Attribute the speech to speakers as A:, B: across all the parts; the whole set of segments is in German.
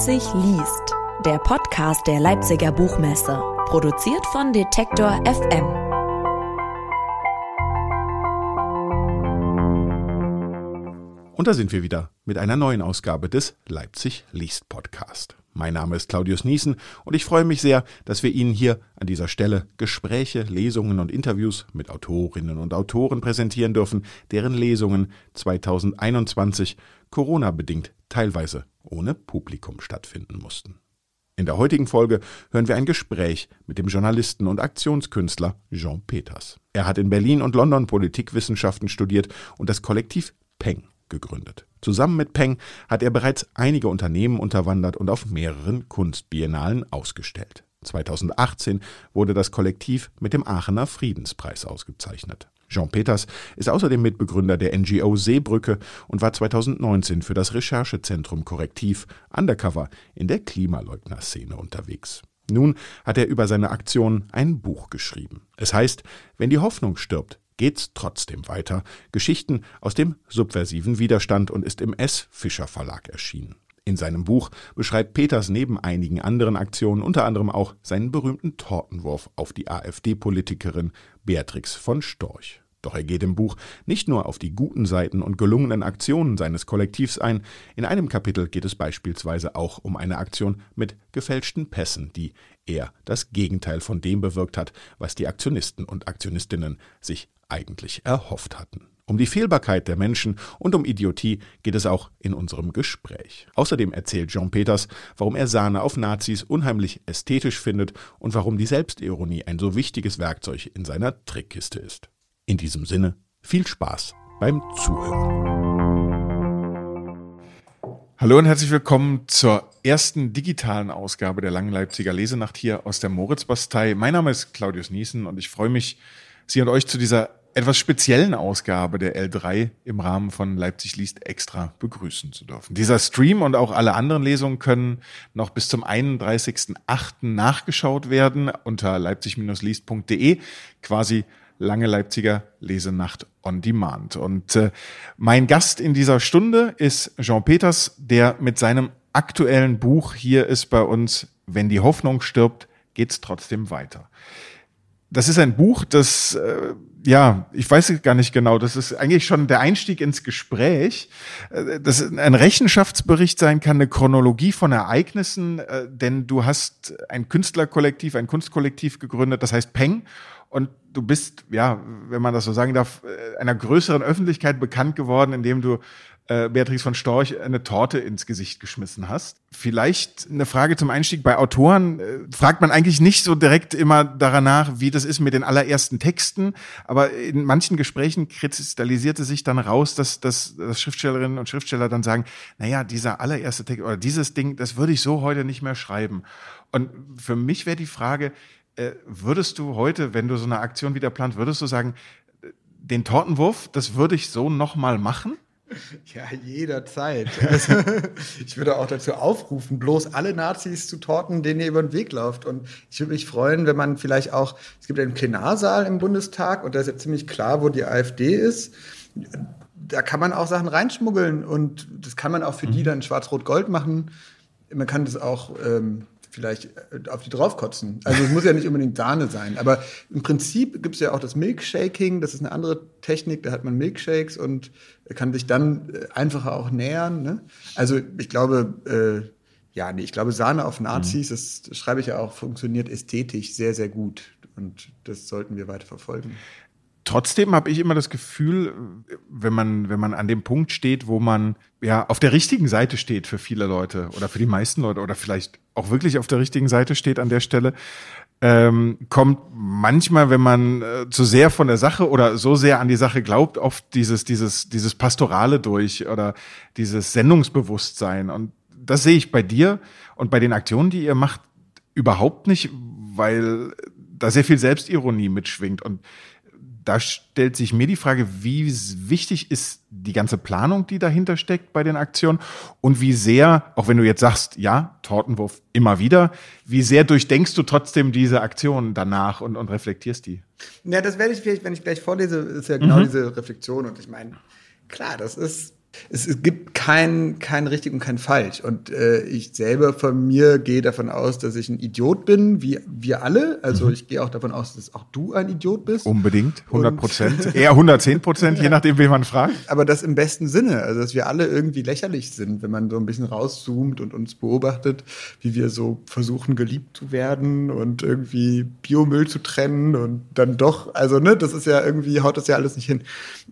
A: Leipzig liest, der Podcast der Leipziger Buchmesse, produziert von Detektor FM.
B: Und da sind wir wieder mit einer neuen Ausgabe des Leipzig liest Podcast. Mein Name ist Claudius Niesen und ich freue mich sehr, dass wir Ihnen hier an dieser Stelle Gespräche, Lesungen und Interviews mit Autorinnen und Autoren präsentieren dürfen, deren Lesungen 2021 Corona-bedingt teilweise ohne Publikum stattfinden mussten. In der heutigen Folge hören wir ein Gespräch mit dem Journalisten und Aktionskünstler Jean Peters. Er hat in Berlin und London Politikwissenschaften studiert und das Kollektiv Peng gegründet. Zusammen mit Peng hat er bereits einige Unternehmen unterwandert und auf mehreren Kunstbiennalen ausgestellt. 2018 wurde das Kollektiv mit dem Aachener Friedenspreis ausgezeichnet. Jean Peters ist außerdem Mitbegründer der NGO Seebrücke und war 2019 für das Recherchezentrum Korrektiv undercover in der Klimaleugner-Szene unterwegs. Nun hat er über seine Aktion ein Buch geschrieben. Es heißt, wenn die Hoffnung stirbt, geht's trotzdem weiter. Geschichten aus dem subversiven Widerstand und ist im S. Fischer Verlag erschienen. In seinem Buch beschreibt Peters neben einigen anderen Aktionen unter anderem auch seinen berühmten Tortenwurf auf die AfD-Politikerin Beatrix von Storch. Doch er geht im Buch nicht nur auf die guten Seiten und gelungenen Aktionen seines Kollektivs ein, in einem Kapitel geht es beispielsweise auch um eine Aktion mit gefälschten Pässen, die eher das Gegenteil von dem bewirkt hat, was die Aktionisten und Aktionistinnen sich eigentlich erhofft hatten. Um die Fehlbarkeit der Menschen und um Idiotie geht es auch in unserem Gespräch. Außerdem erzählt Jean Peters, warum er Sahne auf Nazis unheimlich ästhetisch findet und warum die Selbstironie ein so wichtiges Werkzeug in seiner Trickkiste ist. In diesem Sinne, viel Spaß beim Zuhören. Hallo und herzlich willkommen zur ersten digitalen Ausgabe der Langen Leipziger Lesenacht hier aus der Moritzbastei. Mein Name ist Claudius Niesen und ich freue mich, Sie und euch zu dieser etwas speziellen Ausgabe der L3 im Rahmen von Leipzig liest extra begrüßen zu dürfen. Dieser Stream und auch alle anderen Lesungen können noch bis zum 31.08. nachgeschaut werden unter leipzig-liest.de, quasi lange Leipziger Lesenacht on Demand. Und äh, mein Gast in dieser Stunde ist Jean Peters, der mit seinem aktuellen Buch hier ist bei uns, wenn die Hoffnung stirbt, geht's trotzdem weiter. Das ist ein Buch, das, äh, ja, ich weiß gar nicht genau, das ist eigentlich schon der Einstieg ins Gespräch, äh, das ein Rechenschaftsbericht sein kann, eine Chronologie von Ereignissen, äh, denn du hast ein Künstlerkollektiv, ein Kunstkollektiv gegründet, das heißt Peng, und du bist, ja, wenn man das so sagen darf, äh, einer größeren Öffentlichkeit bekannt geworden, indem du äh, Beatrice von Storch eine Torte ins Gesicht geschmissen hast. Vielleicht eine Frage zum Einstieg. Bei Autoren äh, fragt man eigentlich nicht so direkt immer daran nach, wie das ist mit den allerersten Texten. Aber in manchen Gesprächen kristallisierte sich dann raus, dass, dass, dass Schriftstellerinnen und Schriftsteller dann sagen, naja, dieser allererste Text oder dieses Ding, das würde ich so heute nicht mehr schreiben. Und für mich wäre die Frage, äh, würdest du heute, wenn du so eine Aktion wieder plant, würdest du sagen, den Tortenwurf, das würde ich so nochmal machen?
C: Ja, jederzeit. Also, ich würde auch dazu aufrufen, bloß alle Nazis zu torten, denen ihr über den Weg läuft. Und ich würde mich freuen, wenn man vielleicht auch, es gibt einen Plenarsaal im Bundestag und da ist ja ziemlich klar, wo die AfD ist. Da kann man auch Sachen reinschmuggeln und das kann man auch für die mhm. dann schwarz-rot-gold machen. Man kann das auch ähm, vielleicht äh, auf die draufkotzen. Also es muss ja nicht unbedingt Sahne sein. Aber im Prinzip gibt es ja auch das Milkshaking, das ist eine andere Technik, da hat man Milkshakes und kann sich dann äh, einfacher auch nähern. Ne? Also ich glaube, äh, ja, nee, ich glaube, Sahne auf Nazis, mhm. das, das schreibe ich ja auch, funktioniert ästhetisch sehr, sehr gut. Und das sollten wir weiter verfolgen.
B: Trotzdem habe ich immer das Gefühl, wenn man, wenn man an dem Punkt steht, wo man ja auf der richtigen Seite steht für viele Leute oder für die meisten Leute oder vielleicht auch wirklich auf der richtigen Seite steht an der Stelle, ähm, kommt manchmal, wenn man äh, zu sehr von der Sache oder so sehr an die Sache glaubt, oft dieses, dieses, dieses Pastorale durch oder dieses Sendungsbewusstsein. Und das sehe ich bei dir und bei den Aktionen, die ihr macht, überhaupt nicht, weil da sehr viel Selbstironie mitschwingt. Und da stellt sich mir die Frage, wie wichtig ist die ganze Planung, die dahinter steckt bei den Aktionen und wie sehr, auch wenn du jetzt sagst, ja, Tortenwurf immer wieder, wie sehr durchdenkst du trotzdem diese Aktionen danach und, und reflektierst die?
C: Ja, das werde ich vielleicht, wenn ich gleich vorlese, ist ja genau mhm. diese Reflexion und ich meine, klar, das ist Es, es, gibt kein, kein richtig und kein falsch. Und äh, ich selber von mir gehe davon aus, dass ich ein Idiot bin, wie wir alle. Also mhm. ich gehe auch davon aus, dass auch du ein Idiot bist.
B: Unbedingt, 100 Prozent. Eher 110 Prozent, je nachdem, wen man fragt.
C: Aber das im besten Sinne. Also dass wir alle irgendwie lächerlich sind, wenn man so ein bisschen rauszoomt und uns beobachtet, wie wir so versuchen, geliebt zu werden und irgendwie Biomüll zu trennen und dann doch, also ne, das ist ja irgendwie, haut das ja alles nicht hin.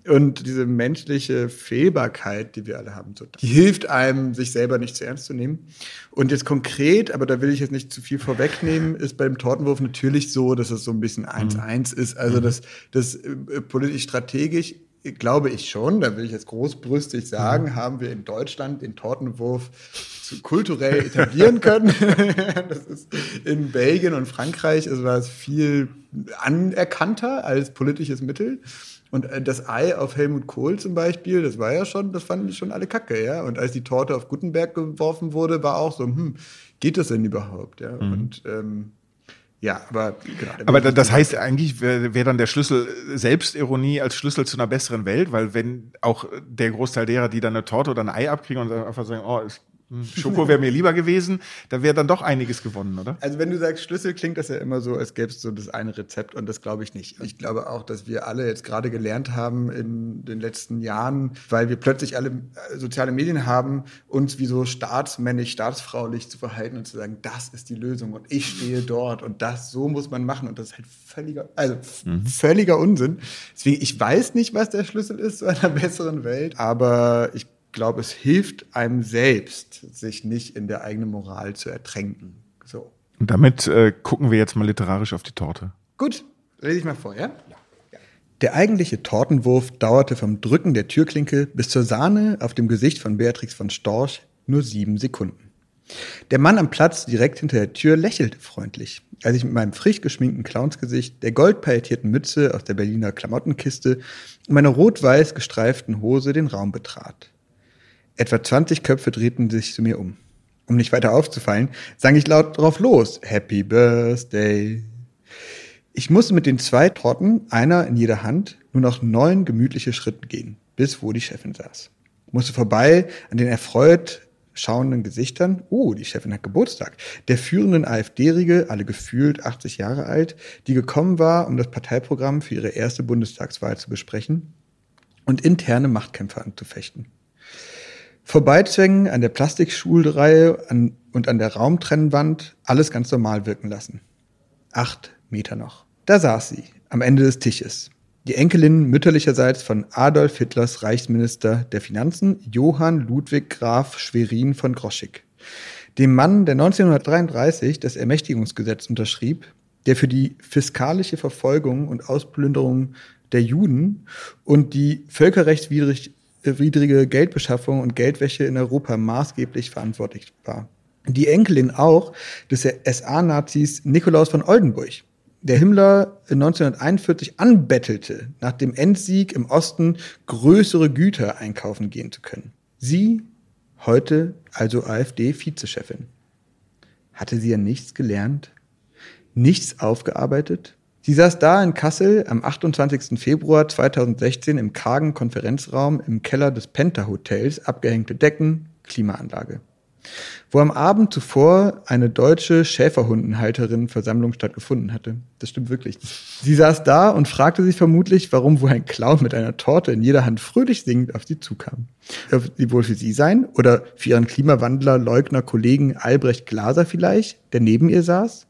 C: Und diese menschliche Fehlbarkeit, die wir alle haben, die hilft einem, sich selber nicht zu ernst zu nehmen. Und jetzt konkret, aber da will ich jetzt nicht zu viel vorwegnehmen, ist beim Tortenwurf natürlich so, dass es so ein bisschen 1-1 mhm. ist. Also mhm. das, das äh, politisch strategisch glaube ich schon, da will ich jetzt großbrüstig sagen, mhm. haben wir in Deutschland den Tortenwurf kulturell etablieren können. das ist in Belgien und Frankreich also war es viel anerkannter als politisches Mittel. Und äh, das Ei auf Helmut Kohl zum Beispiel, das war ja schon, das fanden die schon alle kacke, ja. Und als die Torte auf Gutenberg geworfen wurde, war auch so, hm, geht das denn überhaupt, ja? Mhm. Und ähm, ja, aber
B: genau. Aber das heißt eigentlich wäre wär dann der Schlüssel Selbstironie als Schlüssel zu einer besseren Welt, weil wenn auch der Großteil derer, die dann eine Torte oder ein Ei abkriegen und einfach sagen, oh, ist Schoko wäre mir lieber gewesen, da wäre dann doch einiges gewonnen, oder?
C: Also wenn du sagst Schlüssel, klingt das ja immer so, als gäbe es so das eine Rezept und das glaube ich nicht. Ich glaube auch, dass wir alle jetzt gerade gelernt haben in den letzten Jahren, weil wir plötzlich alle äh, soziale Medien haben, uns wie so staatsmännisch, staatsfraulich zu verhalten und zu sagen, das ist die Lösung und ich stehe dort und das, so muss man machen und das ist halt völliger, also mhm. völliger Unsinn. Deswegen, ich weiß nicht, was der Schlüssel ist zu einer besseren Welt, aber ich glaube, es hilft einem selbst, sich nicht in der eigenen Moral zu ertränken. So.
B: Und damit äh, gucken wir jetzt mal literarisch auf die Torte.
C: Gut, lese ich mal vor, ja? ja? Der eigentliche Tortenwurf dauerte vom Drücken der Türklinke bis zur Sahne auf dem Gesicht von Beatrix von Storch nur sieben Sekunden. Der Mann am Platz direkt hinter der Tür lächelte freundlich, als ich mit meinem frisch geschminkten Clownsgesicht, der goldpaillettierten Mütze aus der Berliner Klamottenkiste und meiner rot-weiß gestreiften Hose den Raum betrat. Etwa 20 Köpfe drehten sich zu mir um. Um nicht weiter aufzufallen, sang ich laut drauf los. Happy Birthday. Ich musste mit den zwei Torten, einer in jeder Hand, nur noch neun gemütliche Schritte gehen, bis wo die Chefin saß. Musste vorbei an den erfreut schauenden Gesichtern, oh, die Chefin hat Geburtstag, der führenden AfD-Riege, alle gefühlt 80 Jahre alt, die gekommen war, um das Parteiprogramm für ihre erste Bundestagswahl zu besprechen und interne Machtkämpfe anzufechten. Vorbeizwängen an der Plastikschulreihe und an der Raumtrennwand alles ganz normal wirken lassen. Acht Meter noch. Da saß sie, am Ende des Tisches. Die Enkelin mütterlicherseits von Adolf Hitlers Reichsminister der Finanzen Johann Ludwig Graf Schwerin von Groschig. Dem Mann, der 1933 das Ermächtigungsgesetz unterschrieb, der für die fiskalische Verfolgung und Ausplünderung der Juden und die völkerrechtswidrig widrige Geldbeschaffung und Geldwäsche in Europa maßgeblich verantwortlich war. Die Enkelin auch des SA-Nazis Nikolaus von Oldenburg, der Himmler 1941 anbettelte, nach dem Endsieg im Osten größere Güter einkaufen gehen zu können. Sie, heute also AfD-Vizechefin. Hatte sie ja nichts gelernt, nichts aufgearbeitet? Sie saß da in Kassel am 28. Februar 2016 im kargen Konferenzraum im Keller des Penta Hotels, abgehängte Decken, Klimaanlage. Wo am Abend zuvor eine deutsche Schäferhundenhalterin-Versammlung stattgefunden hatte. Das stimmt wirklich. Sie saß da und fragte sich vermutlich, warum wohl ein Clown mit einer Torte in jeder Hand fröhlich singend auf sie zukam. Ob sie wohl für sie sein oder für ihren Klimawandler, Leugner, Kollegen Albrecht Glaser vielleicht, der neben ihr saß?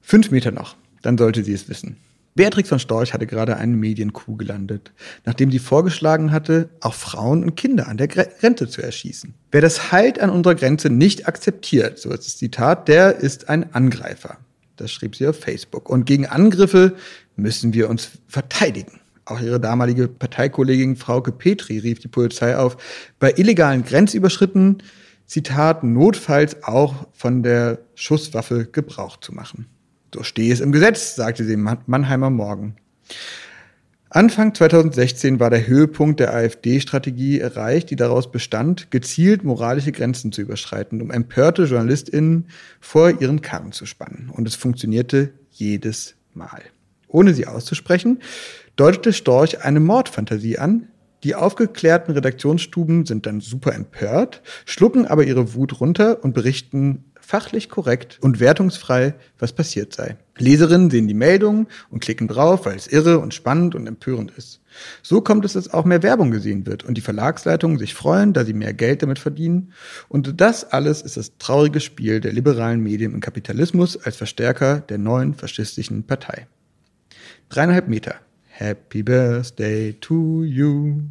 C: Fünf Meter noch dann sollte sie es wissen. Beatrix von Storch hatte gerade einen Medienkuh gelandet, nachdem sie vorgeschlagen hatte, auch Frauen und Kinder an der Grenze zu erschießen. Wer das Halt an unserer Grenze nicht akzeptiert, so ist das Zitat, der ist ein Angreifer. Das schrieb sie auf Facebook. Und gegen Angriffe müssen wir uns verteidigen. Auch ihre damalige Parteikollegin Frauke Petri rief die Polizei auf, bei illegalen Grenzüberschritten, Zitat, notfalls auch von der Schusswaffe Gebrauch zu machen. So stehe es im Gesetz, sagte sie im Mannheimer Morgen. Anfang 2016 war der Höhepunkt der AfD-Strategie erreicht, die daraus bestand, gezielt moralische Grenzen zu überschreiten, um empörte JournalistInnen vor ihren Karren zu spannen. Und es funktionierte jedes Mal. Ohne sie auszusprechen, deutete Storch eine Mordfantasie an, Die aufgeklärten Redaktionsstuben sind dann super empört, schlucken aber ihre Wut runter und berichten fachlich korrekt und wertungsfrei, was passiert sei. Leserinnen sehen die Meldungen und klicken drauf, weil es irre und spannend und empörend ist. So kommt es, dass auch mehr Werbung gesehen wird und die Verlagsleitungen sich freuen, da sie mehr Geld damit verdienen. Und das alles ist das traurige Spiel der liberalen Medien im Kapitalismus als Verstärker der neuen faschistischen Partei. Dreieinhalb Meter. Happy Birthday to you.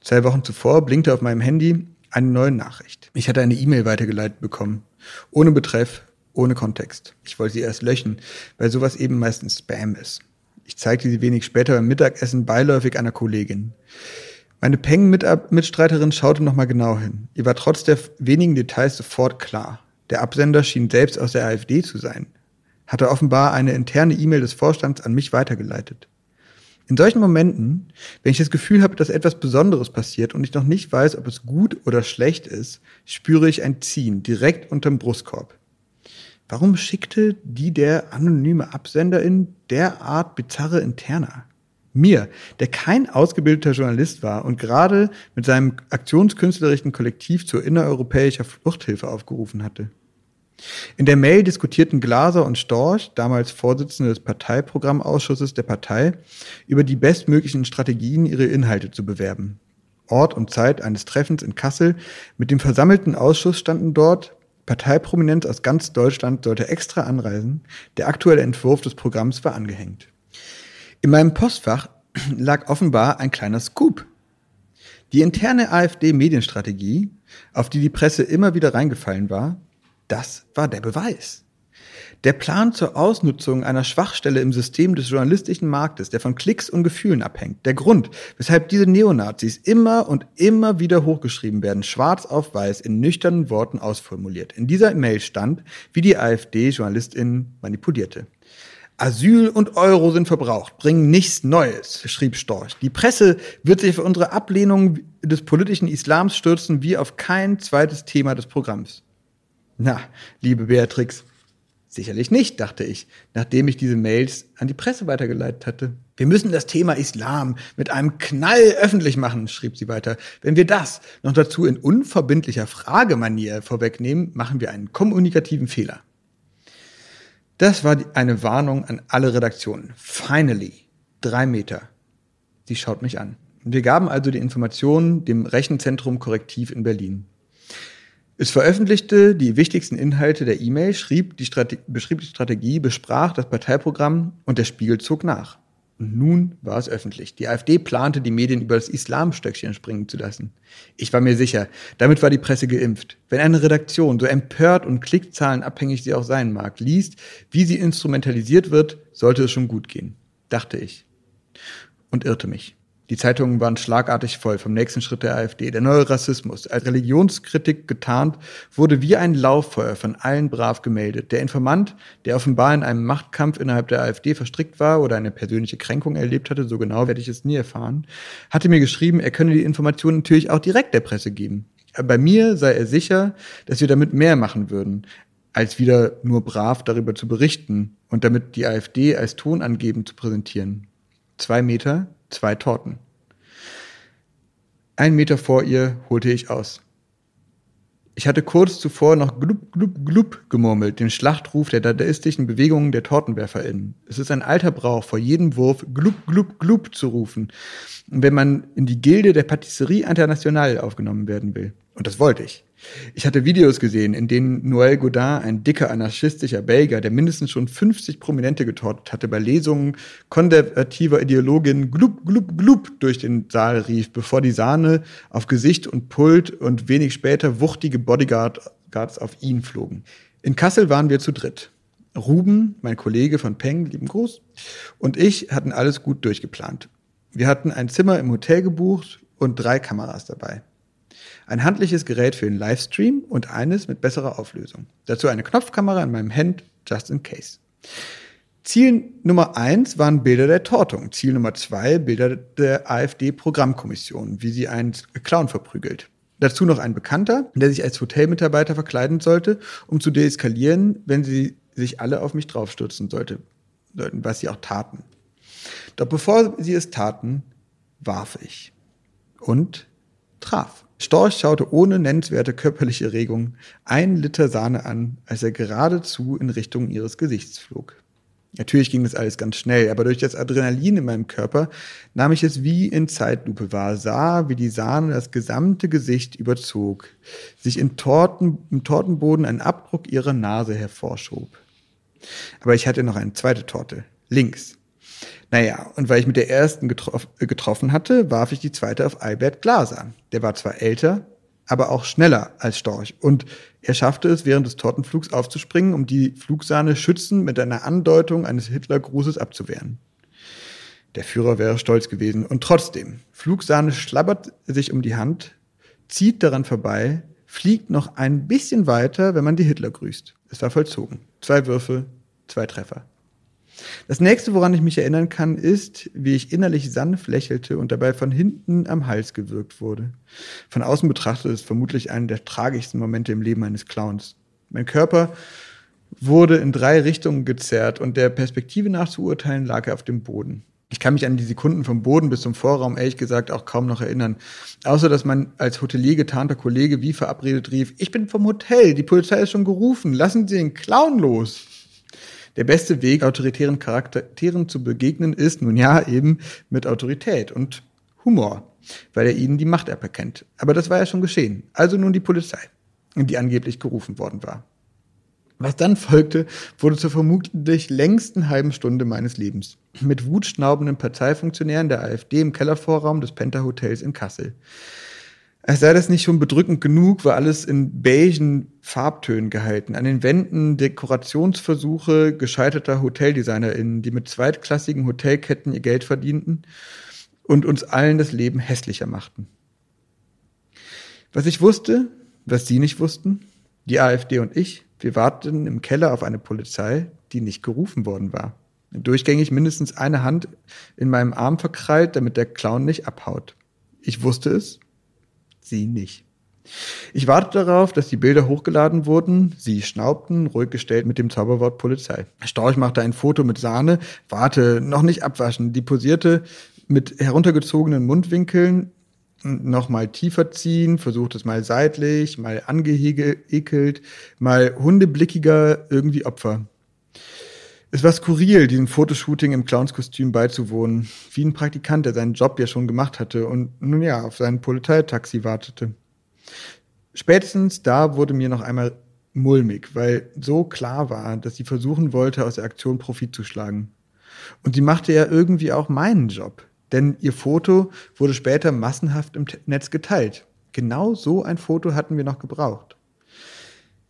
C: Zwei Wochen zuvor blinkte auf meinem Handy eine neue Nachricht. Ich hatte eine E-Mail weitergeleitet bekommen. Ohne Betreff, ohne Kontext. Ich wollte sie erst löschen, weil sowas eben meistens Spam ist. Ich zeigte sie wenig später beim Mittagessen beiläufig einer Kollegin. Meine Peng-Mitstreiterin schaute nochmal genau hin. Ihr war trotz der wenigen Details sofort klar. Der Absender schien selbst aus der AfD zu sein. Hatte offenbar eine interne E-Mail des Vorstands an mich weitergeleitet. In solchen Momenten, wenn ich das Gefühl habe, dass etwas Besonderes passiert und ich noch nicht weiß, ob es gut oder schlecht ist, spüre ich ein Ziehen direkt unterm Brustkorb. Warum schickte die der anonyme Absenderin derart bizarre Interna? Mir, der kein ausgebildeter Journalist war und gerade mit seinem aktionskünstlerischen Kollektiv zur innereuropäischer Fluchthilfe aufgerufen hatte. In der Mail diskutierten Glaser und Storch, damals Vorsitzende des Parteiprogrammausschusses der Partei, über die bestmöglichen Strategien, ihre Inhalte zu bewerben. Ort und Zeit eines Treffens in Kassel mit dem versammelten Ausschuss standen dort. Parteiprominenz aus ganz Deutschland sollte extra anreisen. Der aktuelle Entwurf des Programms war angehängt. In meinem Postfach lag offenbar ein kleiner Scoop. Die interne AfD-Medienstrategie, auf die die Presse immer wieder reingefallen war, das war der Beweis. Der Plan zur Ausnutzung einer Schwachstelle im System des journalistischen Marktes, der von Klicks und Gefühlen abhängt. Der Grund, weshalb diese Neonazis immer und immer wieder hochgeschrieben werden, schwarz auf weiß in nüchternen Worten ausformuliert. In dieser Mail stand, wie die AfD JournalistInnen manipulierte. Asyl und Euro sind verbraucht, bringen nichts Neues, schrieb Storch. Die Presse wird sich für unsere Ablehnung des politischen Islams stürzen wie auf kein zweites Thema des Programms. Na, liebe Beatrix, sicherlich nicht, dachte ich, nachdem ich diese Mails an die Presse weitergeleitet hatte. Wir müssen das Thema Islam mit einem Knall öffentlich machen, schrieb sie weiter. Wenn wir das noch dazu in unverbindlicher Fragemanier vorwegnehmen, machen wir einen kommunikativen Fehler. Das war eine Warnung an alle Redaktionen. Finally. Drei Meter. Sie schaut mich an. Wir gaben also die Informationen dem Rechenzentrum Korrektiv in Berlin. Es veröffentlichte die wichtigsten Inhalte der E-Mail, die beschrieb die Strategie, besprach das Parteiprogramm und der Spiegel zog nach. Und nun war es öffentlich. Die AfD plante, die Medien über das Islamstöckchen springen zu lassen. Ich war mir sicher, damit war die Presse geimpft. Wenn eine Redaktion, so empört und Klickzahlen abhängig sie auch sein mag, liest, wie sie instrumentalisiert wird, sollte es schon gut gehen, dachte ich. Und irrte mich. Die Zeitungen waren schlagartig voll vom nächsten Schritt der AfD. Der neue Rassismus, als Religionskritik getarnt, wurde wie ein Lauffeuer von allen brav gemeldet. Der Informant, der offenbar in einem Machtkampf innerhalb der AfD verstrickt war oder eine persönliche Kränkung erlebt hatte, so genau werde ich es nie erfahren, hatte mir geschrieben, er könne die Informationen natürlich auch direkt der Presse geben. Bei mir sei er sicher, dass wir damit mehr machen würden, als wieder nur brav darüber zu berichten und damit die AfD als tonangebend zu präsentieren. Zwei Meter, zwei Torten. Ein Meter vor ihr holte ich aus. Ich hatte kurz zuvor noch glub, glub, glub gemurmelt, den Schlachtruf der dadaistischen Bewegungen der TortenwerferInnen. Es ist ein alter Brauch, vor jedem Wurf glub, glub, glub zu rufen, wenn man in die Gilde der Patisserie Internationale aufgenommen werden will. Und das wollte ich. Ich hatte Videos gesehen, in denen Noël Godin, ein dicker anarchistischer Belgier, der mindestens schon 50 Prominente getortet hatte, bei Lesungen konservativer Ideologin glub, glub, glub durch den Saal rief, bevor die Sahne auf Gesicht und Pult und wenig später wuchtige Bodyguards auf ihn flogen. In Kassel waren wir zu dritt. Ruben, mein Kollege von Peng, lieben Gruß, und ich hatten alles gut durchgeplant. Wir hatten ein Zimmer im Hotel gebucht und drei Kameras dabei ein handliches Gerät für den Livestream und eines mit besserer Auflösung. Dazu eine Knopfkamera in meinem Hand, just in case. Ziel Nummer eins waren Bilder der Tortung. Ziel Nummer zwei Bilder der AfD-Programmkommission, wie sie einen Clown verprügelt. Dazu noch ein Bekannter, der sich als Hotelmitarbeiter verkleiden sollte, um zu deeskalieren, wenn sie sich alle auf mich draufstürzen sollte, was sie auch taten. Doch bevor sie es taten, warf ich. und traf. Storch schaute ohne nennenswerte körperliche Regung ein Liter Sahne an, als er geradezu in Richtung ihres Gesichts flog. Natürlich ging das alles ganz schnell, aber durch das Adrenalin in meinem Körper nahm ich es wie in Zeitlupe wahr, sah, wie die Sahne das gesamte Gesicht überzog, sich in Torten, im Tortenboden ein Abdruck ihrer Nase hervorschob. Aber ich hatte noch eine zweite Torte, links. Naja, und weil ich mit der ersten getrof getroffen hatte, warf ich die zweite auf Albert Glaser. Der war zwar älter, aber auch schneller als Storch. Und er schaffte es, während des Tortenflugs aufzuspringen, um die Flugsahne schützend mit einer Andeutung eines Hitlergrußes abzuwehren. Der Führer wäre stolz gewesen. Und trotzdem, Flugsahne schlabbert sich um die Hand, zieht daran vorbei, fliegt noch ein bisschen weiter, wenn man die Hitler grüßt. Es war vollzogen. Zwei Würfe, zwei Treffer. Das nächste, woran ich mich erinnern kann, ist, wie ich innerlich sanft lächelte und dabei von hinten am Hals gewürgt wurde. Von außen betrachtet ist vermutlich einer der tragischsten Momente im Leben eines Clowns. Mein Körper wurde in drei Richtungen gezerrt und der Perspektive nach zu urteilen lag er auf dem Boden. Ich kann mich an die Sekunden vom Boden bis zum Vorraum ehrlich gesagt auch kaum noch erinnern. Außer, dass mein als Hotelier getarnter Kollege wie verabredet rief, ich bin vom Hotel, die Polizei ist schon gerufen, lassen Sie den Clown los. Der beste Weg, autoritären Charakteren zu begegnen, ist nun ja eben mit Autorität und Humor, weil er ihnen die Macht aberkennt. Aber das war ja schon geschehen. Also nun die Polizei, die angeblich gerufen worden war. Was dann folgte, wurde zur vermutlich längsten halben Stunde meines Lebens. Mit wutschnaubenden Parteifunktionären der AfD im Kellervorraum des Penta Hotels in Kassel. Als sei das nicht schon bedrückend genug, war alles in beigen Farbtönen gehalten. An den Wänden Dekorationsversuche gescheiterter HoteldesignerInnen, die mit zweitklassigen Hotelketten ihr Geld verdienten und uns allen das Leben hässlicher machten. Was ich wusste, was sie nicht wussten, die AfD und ich, wir warteten im Keller auf eine Polizei, die nicht gerufen worden war. Durchgängig mindestens eine Hand in meinem Arm verkrallt, damit der Clown nicht abhaut. Ich wusste es, sie nicht. Ich wartete darauf, dass die Bilder hochgeladen wurden. Sie schnaubten, ruhig gestellt mit dem Zauberwort Polizei. Storch machte ein Foto mit Sahne. Warte, noch nicht abwaschen. Die posierte mit heruntergezogenen Mundwinkeln. Noch mal tiefer ziehen, versucht es mal seitlich, mal angehekelt, mal hundeblickiger, irgendwie Opfer. Es war skurril, diesem Fotoshooting im Clownskostüm beizuwohnen, wie ein Praktikant, der seinen Job ja schon gemacht hatte und nun ja, auf sein Polizeitaxi wartete. Spätestens da wurde mir noch einmal mulmig, weil so klar war, dass sie versuchen wollte, aus der Aktion Profit zu schlagen. Und sie machte ja irgendwie auch meinen Job, denn ihr Foto wurde später massenhaft im Netz geteilt. Genau so ein Foto hatten wir noch gebraucht.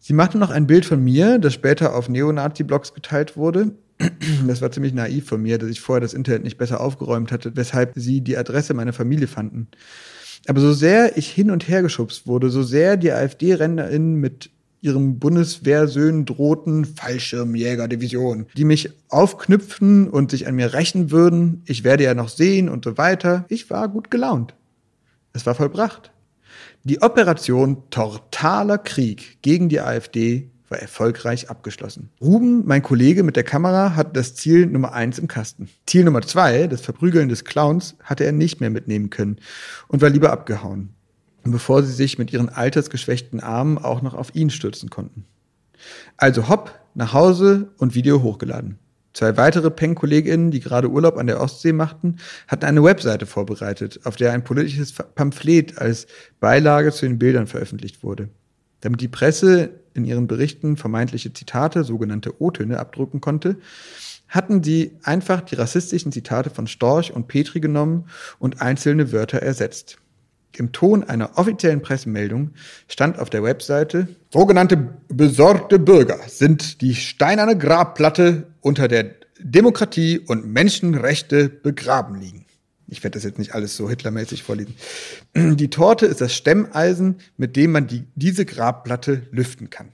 C: Sie machte noch ein Bild von mir, das später auf Neonazi-Blogs geteilt wurde. Das war ziemlich naiv von mir, dass ich vorher das Internet nicht besser aufgeräumt hatte, weshalb sie die Adresse meiner Familie fanden. Aber so sehr ich hin und her geschubst wurde, so sehr die AfD-RennerInnen mit ihrem Bundeswehrsöhnen drohten, Fallschirmjägerdivision, die mich aufknüpfen und sich an mir rächen würden, ich werde ja noch sehen und so weiter. Ich war gut gelaunt. Es war vollbracht. Die Operation Totaler Krieg gegen die AfD war erfolgreich abgeschlossen. Ruben, mein Kollege mit der Kamera, hat das Ziel Nummer eins im Kasten. Ziel Nummer zwei, das Verprügeln des Clowns, hatte er nicht mehr mitnehmen können und war lieber abgehauen, bevor sie sich mit ihren altersgeschwächten Armen auch noch auf ihn stürzen konnten. Also hopp, nach Hause und Video hochgeladen. Zwei weitere Peng-KollegInnen, die gerade Urlaub an der Ostsee machten, hatten eine Webseite vorbereitet, auf der ein politisches Pamphlet als Beilage zu den Bildern veröffentlicht wurde. Damit die Presse in ihren Berichten vermeintliche Zitate, sogenannte O-Töne, abdrucken konnte, hatten sie einfach die rassistischen Zitate von Storch und Petri genommen und einzelne Wörter ersetzt. Im Ton einer offiziellen Pressemeldung stand auf der Webseite, sogenannte besorgte Bürger sind die steinerne Grabplatte, unter der Demokratie und Menschenrechte begraben liegen. Ich werde das jetzt nicht alles so hitlermäßig vorlesen. Die Torte ist das Stemmeisen, mit dem man die, diese Grabplatte lüften kann.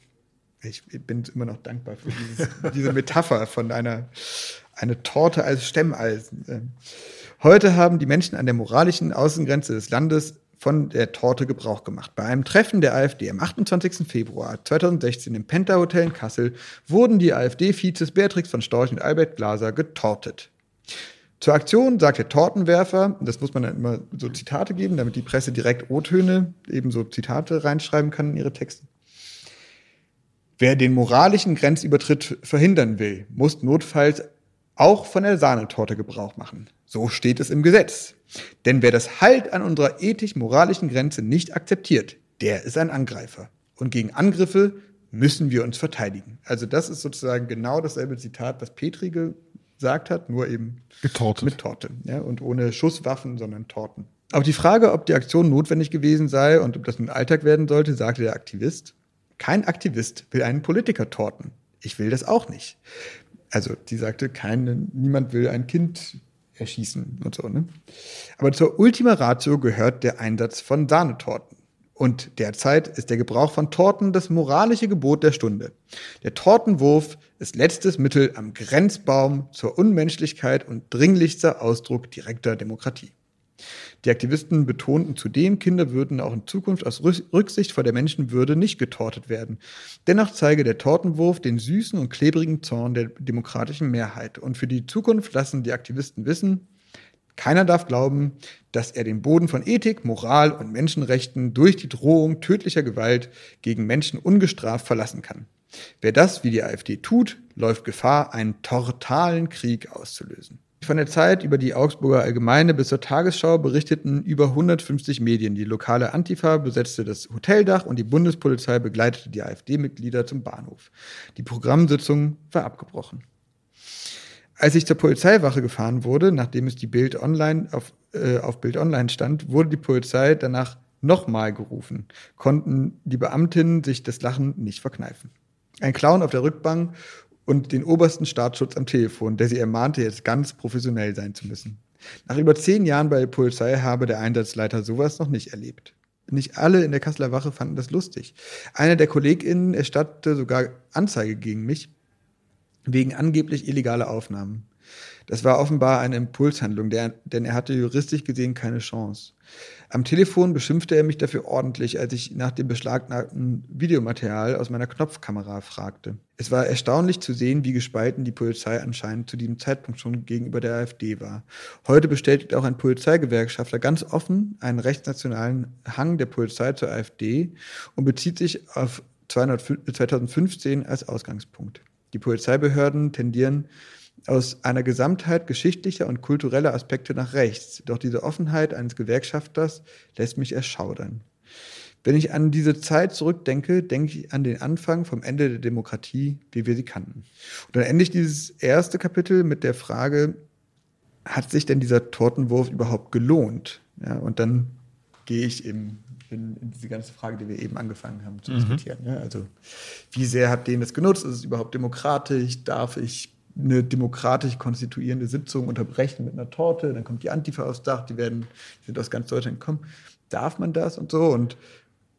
C: Ich bin immer noch dankbar für dieses, diese Metapher von einer eine Torte als Stemmeisen. Heute haben die Menschen an der moralischen Außengrenze des Landes von der Torte Gebrauch gemacht. Bei einem Treffen der AfD am 28. Februar 2016 im Penta Hotel in Kassel wurden die AfD-Vizes Beatrix von Storch und Albert Glaser getortet. Zur Aktion sagt der Tortenwerfer, das muss man dann immer so Zitate geben, damit die Presse direkt O-Töne, ebenso Zitate reinschreiben kann in ihre Texte. Wer den moralischen Grenzübertritt verhindern will, muss notfalls auch von der Sahnetorte Gebrauch machen. So steht es im Gesetz. Denn wer das Halt an unserer ethisch-moralischen Grenze nicht akzeptiert, der ist ein Angreifer. Und gegen Angriffe müssen wir uns verteidigen. Also das ist sozusagen genau dasselbe Zitat, was Petri gesagt hat, nur eben
B: Getortet.
C: mit Torte. Ja, und ohne Schusswaffen, sondern Torten. Auf die Frage, ob die Aktion notwendig gewesen sei und ob das ein Alltag werden sollte, sagte der Aktivist, kein Aktivist will einen Politiker torten. Ich will das auch nicht. Also, die sagte, kein, niemand will ein Kind erschießen und so. Ne? Aber zur Ultima Ratio gehört der Einsatz von Sahnetorten. Und derzeit ist der Gebrauch von Torten das moralische Gebot der Stunde. Der Tortenwurf ist letztes Mittel am Grenzbaum zur Unmenschlichkeit und dringlichster Ausdruck direkter Demokratie. Die Aktivisten betonten zudem, Kinder würden auch in Zukunft aus Rücksicht vor der Menschenwürde nicht getortet werden. Dennoch zeige der Tortenwurf den süßen und klebrigen Zorn der demokratischen Mehrheit. Und für die Zukunft lassen die Aktivisten wissen, keiner darf glauben, dass er den Boden von Ethik, Moral und Menschenrechten durch die Drohung tödlicher Gewalt gegen Menschen ungestraft verlassen kann. Wer das, wie die AfD tut, läuft Gefahr, einen totalen Krieg auszulösen. Von der Zeit über die Augsburger Allgemeine bis zur Tagesschau berichteten über 150 Medien. Die lokale Antifa besetzte das Hoteldach und die Bundespolizei begleitete die AfD-Mitglieder zum Bahnhof. Die Programmsitzung war abgebrochen. Als ich zur Polizeiwache gefahren wurde, nachdem es die Bild Online auf, äh, auf Bild Online stand, wurde die Polizei danach nochmal gerufen, konnten die Beamtinnen sich das Lachen nicht verkneifen. Ein Clown auf der Rückbank und den obersten Staatsschutz am Telefon, der sie ermahnte, jetzt ganz professionell sein zu müssen. Nach über zehn Jahren bei der Polizei habe der Einsatzleiter sowas noch nicht erlebt. Nicht alle in der Kasseler Wache fanden das lustig. Einer der KollegInnen erstattete sogar Anzeige gegen mich wegen angeblich illegaler Aufnahmen. Das war offenbar eine Impulshandlung, der, denn er hatte juristisch gesehen keine Chance. Am Telefon beschimpfte er mich dafür ordentlich, als ich nach dem beschlagnahmten Videomaterial aus meiner Knopfkamera fragte. Es war erstaunlich zu sehen, wie gespalten die Polizei anscheinend zu diesem Zeitpunkt schon gegenüber der AfD war. Heute bestätigt auch ein Polizeigewerkschafter ganz offen einen rechtsnationalen Hang der Polizei zur AfD und bezieht sich auf 2015 als Ausgangspunkt. Die Polizeibehörden tendieren aus einer Gesamtheit geschichtlicher und kultureller Aspekte nach rechts. Doch diese Offenheit eines Gewerkschafters lässt mich erschaudern. Wenn ich an diese Zeit zurückdenke, denke ich an den Anfang vom Ende der Demokratie, wie wir sie kannten. Und dann ende ich dieses erste Kapitel mit der Frage, hat sich denn dieser Tortenwurf überhaupt gelohnt? Ja, und dann gehe ich eben in, in, diese ganze Frage, die wir eben angefangen haben zu mhm. diskutieren. Ja, also wie sehr hat den das genutzt? Ist es überhaupt demokratisch? Darf ich eine demokratisch konstituierende Sitzung unterbrechen mit einer Torte, dann kommt die Antifa aufs Dach, die werden, die sind aus ganz Deutschland gekommen. Darf man das und so? Und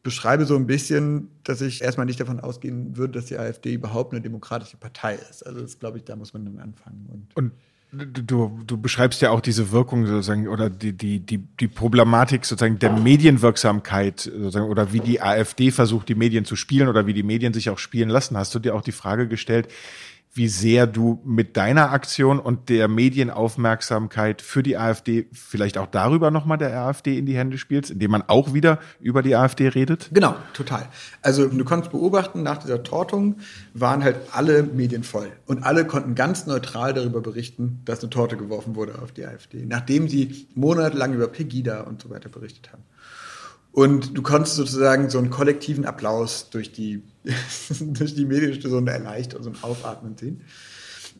C: beschreibe so ein bisschen, dass ich erstmal nicht davon ausgehen würde, dass die AfD überhaupt eine demokratische Partei ist. Also das glaube ich, da muss man dann anfangen.
B: Und, und du, du beschreibst ja auch diese Wirkung sozusagen oder die, die, die, die Problematik sozusagen der Medienwirksamkeit sozusagen oder wie die AfD versucht, die Medien zu spielen oder wie die Medien sich auch spielen lassen. Hast du dir auch die Frage gestellt, wie sehr du mit deiner Aktion und der Medienaufmerksamkeit für die AfD vielleicht auch darüber nochmal der AfD in die Hände spielst, indem man auch wieder über die AfD redet?
C: Genau, total. Also du konntest beobachten, nach dieser Tortung waren halt alle Medien voll und alle konnten ganz neutral darüber berichten, dass eine Torte geworfen wurde auf die AfD, nachdem sie monatelang über Pegida und so weiter berichtet haben. Und du konntest sozusagen so einen kollektiven Applaus durch die, durch die Medienstation erleichtern, so ein Aufatmen sehen.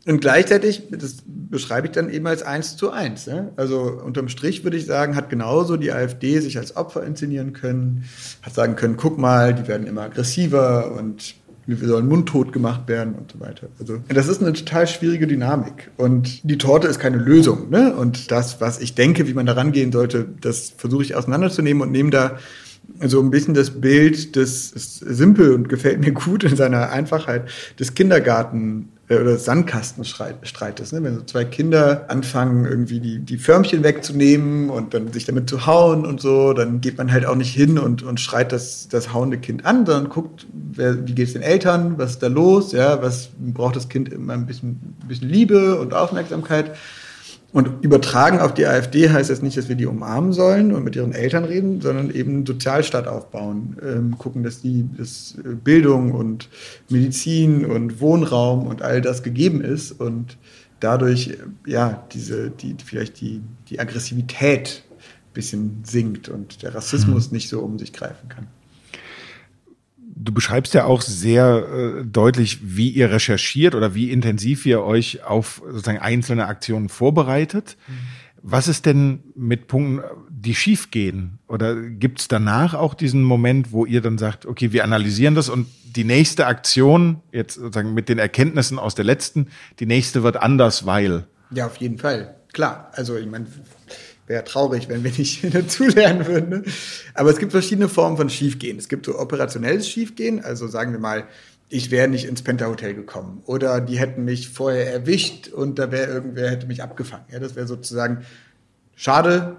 C: Und gleichzeitig, das beschreibe ich dann eben als eins zu eins. Ne? Also unterm Strich würde ich sagen, hat genauso die AfD sich als Opfer inszenieren können, hat sagen können, guck mal, die werden immer aggressiver und wir sollen mundtot gemacht werden und so weiter. Also das ist eine total schwierige Dynamik und die Torte ist keine Lösung. Ne? Und das, was ich denke, wie man da rangehen sollte, das versuche ich auseinanderzunehmen und nehme da so ein bisschen das Bild des simpel und gefällt mir gut in seiner Einfachheit des Kindergarten äh, oder Sandkastenstreites. Ne? Wenn so zwei Kinder anfangen, irgendwie die, die Förmchen wegzunehmen und dann sich damit zu hauen und so, dann geht man halt auch nicht hin und, und schreit das, das hauende Kind an, sondern guckt, wer, wie geht es den Eltern, was ist da los, ja, was braucht das Kind immer ein bisschen, ein bisschen Liebe und Aufmerksamkeit. Und übertragen auf die AfD heißt jetzt nicht, dass wir die umarmen sollen und mit ihren Eltern reden, sondern eben Sozialstaat aufbauen, ähm, gucken, dass die dass äh, Bildung und Medizin und Wohnraum und all das gegeben ist und dadurch ja diese die vielleicht die die Aggressivität ein bisschen sinkt und der Rassismus mhm. nicht so um sich greifen kann.
B: Du beschreibst ja auch sehr äh, deutlich, wie ihr recherchiert oder wie intensiv ihr euch auf sozusagen einzelne Aktionen vorbereitet. Mhm. Was ist denn mit Punkten, die schiefgehen? Oder gibt es danach auch diesen Moment, wo ihr dann sagt, okay, wir analysieren das und die nächste Aktion, jetzt sozusagen mit den Erkenntnissen aus der letzten, die nächste wird anders, weil?
C: Ja, auf jeden Fall. Klar. Also ich meine, Wäre traurig, wenn wir nicht dazulernen würden. Ne? Aber es gibt verschiedene Formen von Schiefgehen. Es gibt so operationelles Schiefgehen, also sagen wir mal, ich wäre nicht ins Penta Hotel gekommen oder die hätten mich vorher erwischt und da wäre irgendwer hätte mich abgefangen. Ja, das wäre sozusagen schade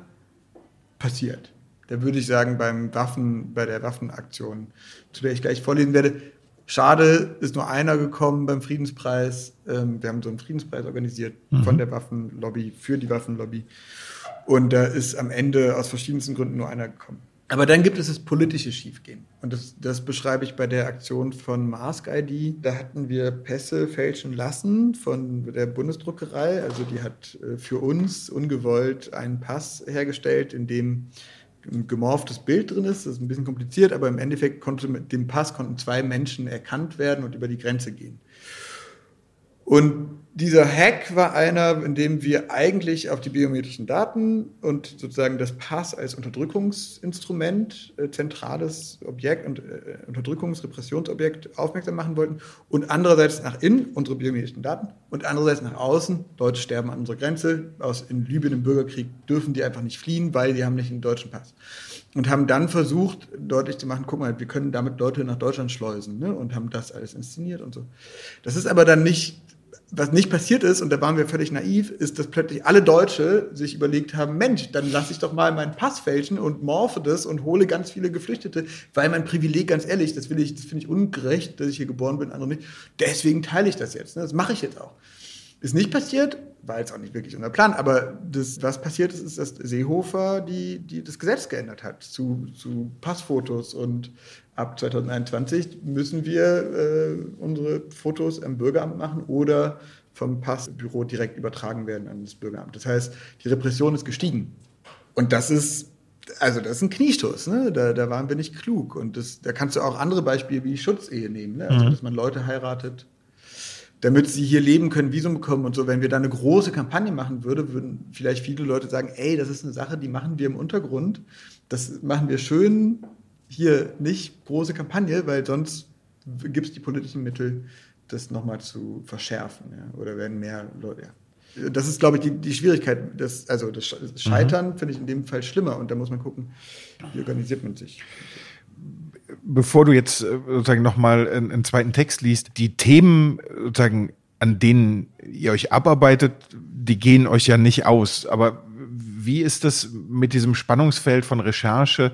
C: passiert. Da würde ich sagen, beim Waffen, bei der Waffenaktion, zu der ich gleich vorlesen werde, schade, ist nur einer gekommen beim Friedenspreis. Ähm, wir haben so einen Friedenspreis organisiert mhm. von der Waffenlobby für die Waffenlobby. Und da ist am Ende aus verschiedensten Gründen nur einer gekommen. Aber dann gibt es das politische Schiefgehen. Und das, das beschreibe ich bei der Aktion von Mask ID. Da hatten wir Pässe fälschen lassen von der Bundesdruckerei. Also die hat äh, für uns ungewollt einen Pass hergestellt, in dem ein gemorftes Bild drin ist. Das ist ein bisschen kompliziert, aber im Endeffekt konnte mit dem Pass konnten zwei Menschen erkannt werden und über die Grenze gehen. Und dieser Hack war einer, in dem wir eigentlich auf die biometrischen Daten und sozusagen das Pass als Unterdrückungsinstrument, äh, zentrales Objekt und äh, Unterdrückungsrepressionsobjekt aufmerksam machen wollten und andererseits nach innen unsere biometrischen Daten und andererseits nach außen, Deutsche sterben an unserer Grenze, aus in Libyen im Bürgerkrieg dürfen die einfach nicht fliehen, weil die haben nicht einen deutschen Pass und haben dann versucht, deutlich zu machen, guck mal, wir können damit Leute nach Deutschland schleusen ne? und haben das alles inszeniert und so. Das ist aber dann nicht, was nicht passiert ist, und da waren wir völlig naiv, ist, dass plötzlich alle Deutsche sich überlegt haben, Mensch, dann lasse ich doch mal meinen Pass fälschen und morphe das und hole ganz viele Geflüchtete, weil mein Privileg, ganz ehrlich, das das finde ich ungerecht, dass ich hier geboren bin, andere nicht. Deswegen teile ich das jetzt. Ne? Das mache ich jetzt auch. Ist nicht passiert, war jetzt auch nicht wirklich unser Plan, aber das, was passiert ist, ist, dass Seehofer die, die das Gesetz geändert hat zu, zu Passfotos und ab 2021 müssen wir äh, unsere Fotos am Bürgeramt machen oder vom Passbüro direkt übertragen werden an das Bürgeramt. Das heißt, die Repression ist gestiegen. Und das ist, also das ist ein Kniestoß, ne? da, da waren wir nicht klug. Und das, da kannst du auch andere Beispiele wie Schutzehe nehmen, ne? also mhm. dass man Leute heiratet damit sie hier leben können, Visum bekommen und so. Wenn wir da eine große Kampagne machen würden, würden vielleicht viele Leute sagen, ey, das ist eine Sache, die machen wir im Untergrund. Das machen wir schön, hier nicht große Kampagne, weil sonst gibt es die politischen Mittel, das nochmal zu verschärfen. Ja? Oder werden mehr Leute, ja. Das ist, glaube ich, die, die Schwierigkeit. Das, also das Scheitern mhm. finde ich in dem Fall schlimmer und da muss man gucken, wie organisiert man sich
B: bevor du jetzt äh, sozusagen nochmal einen, einen zweiten Text liest, die Themen sozusagen, an denen ihr euch abarbeitet, die gehen euch ja nicht aus. Aber wie ist das mit diesem Spannungsfeld von Recherche?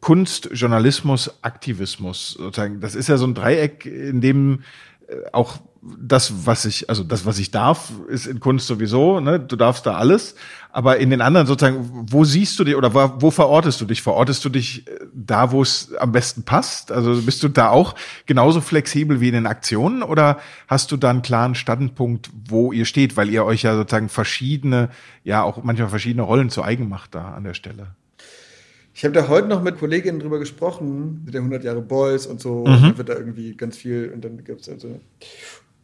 B: Kunst, Journalismus, Aktivismus, sozusagen. Das ist ja so ein Dreieck, in dem äh, auch das, was ich, also das, was ich darf, ist in Kunst sowieso, ne? Du darfst da alles. Aber in den anderen sozusagen, wo siehst du dich oder wo, wo verortest du dich? Verortest du dich äh, da, wo es am besten passt? Also bist du da auch genauso flexibel wie in den Aktionen oder hast du da einen klaren Standpunkt, wo ihr steht, weil ihr euch ja sozusagen verschiedene, ja auch manchmal verschiedene Rollen zu eigen macht da an der Stelle?
C: Ich habe da heute noch mit Kolleginnen drüber gesprochen, mit der 100 Jahre Boys und so. Mhm. Und wird da irgendwie ganz viel und dann gibt es also.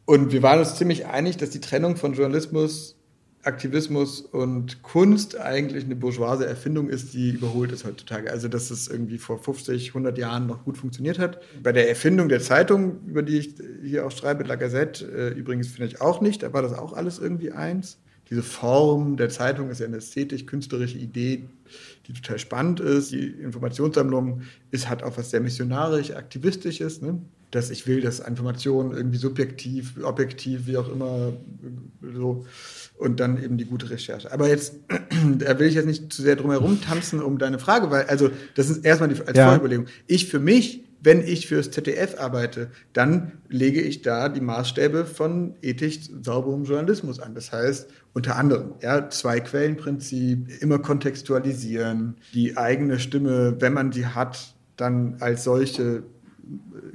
C: Und wir waren uns ziemlich einig, dass die Trennung von Journalismus, Aktivismus und Kunst eigentlich eine bourgeoise Erfindung ist, die überholt ist heutzutage. Also, dass es irgendwie vor 50, 100 Jahren noch gut funktioniert hat. Bei der Erfindung der Zeitung, über die ich hier auch schreibe, La Gazette, äh, übrigens finde ich auch nicht, da war das auch alles irgendwie eins. Diese Form der Zeitung ist ja eine ästhetisch-künstlerische Idee, die total spannend ist. Die Informationssammlung ist, hat auch was sehr missionarisch, aktivistisches. Ne? dass ich will, dass Informationen irgendwie subjektiv, objektiv, wie auch immer, so und dann eben die gute Recherche. Aber jetzt, da will ich jetzt nicht zu sehr drum herum tanzen um deine Frage, weil, also, das ist erstmal die, als ja. Vorüberlegung. Ich für mich wenn ich fürs ZDF arbeite, dann lege ich da die Maßstäbe von ethisch sauberem Journalismus an. Das heißt, unter anderem, ja, Zwei-Quellen-Prinzip, immer kontextualisieren, die eigene Stimme, wenn man sie hat, dann als solche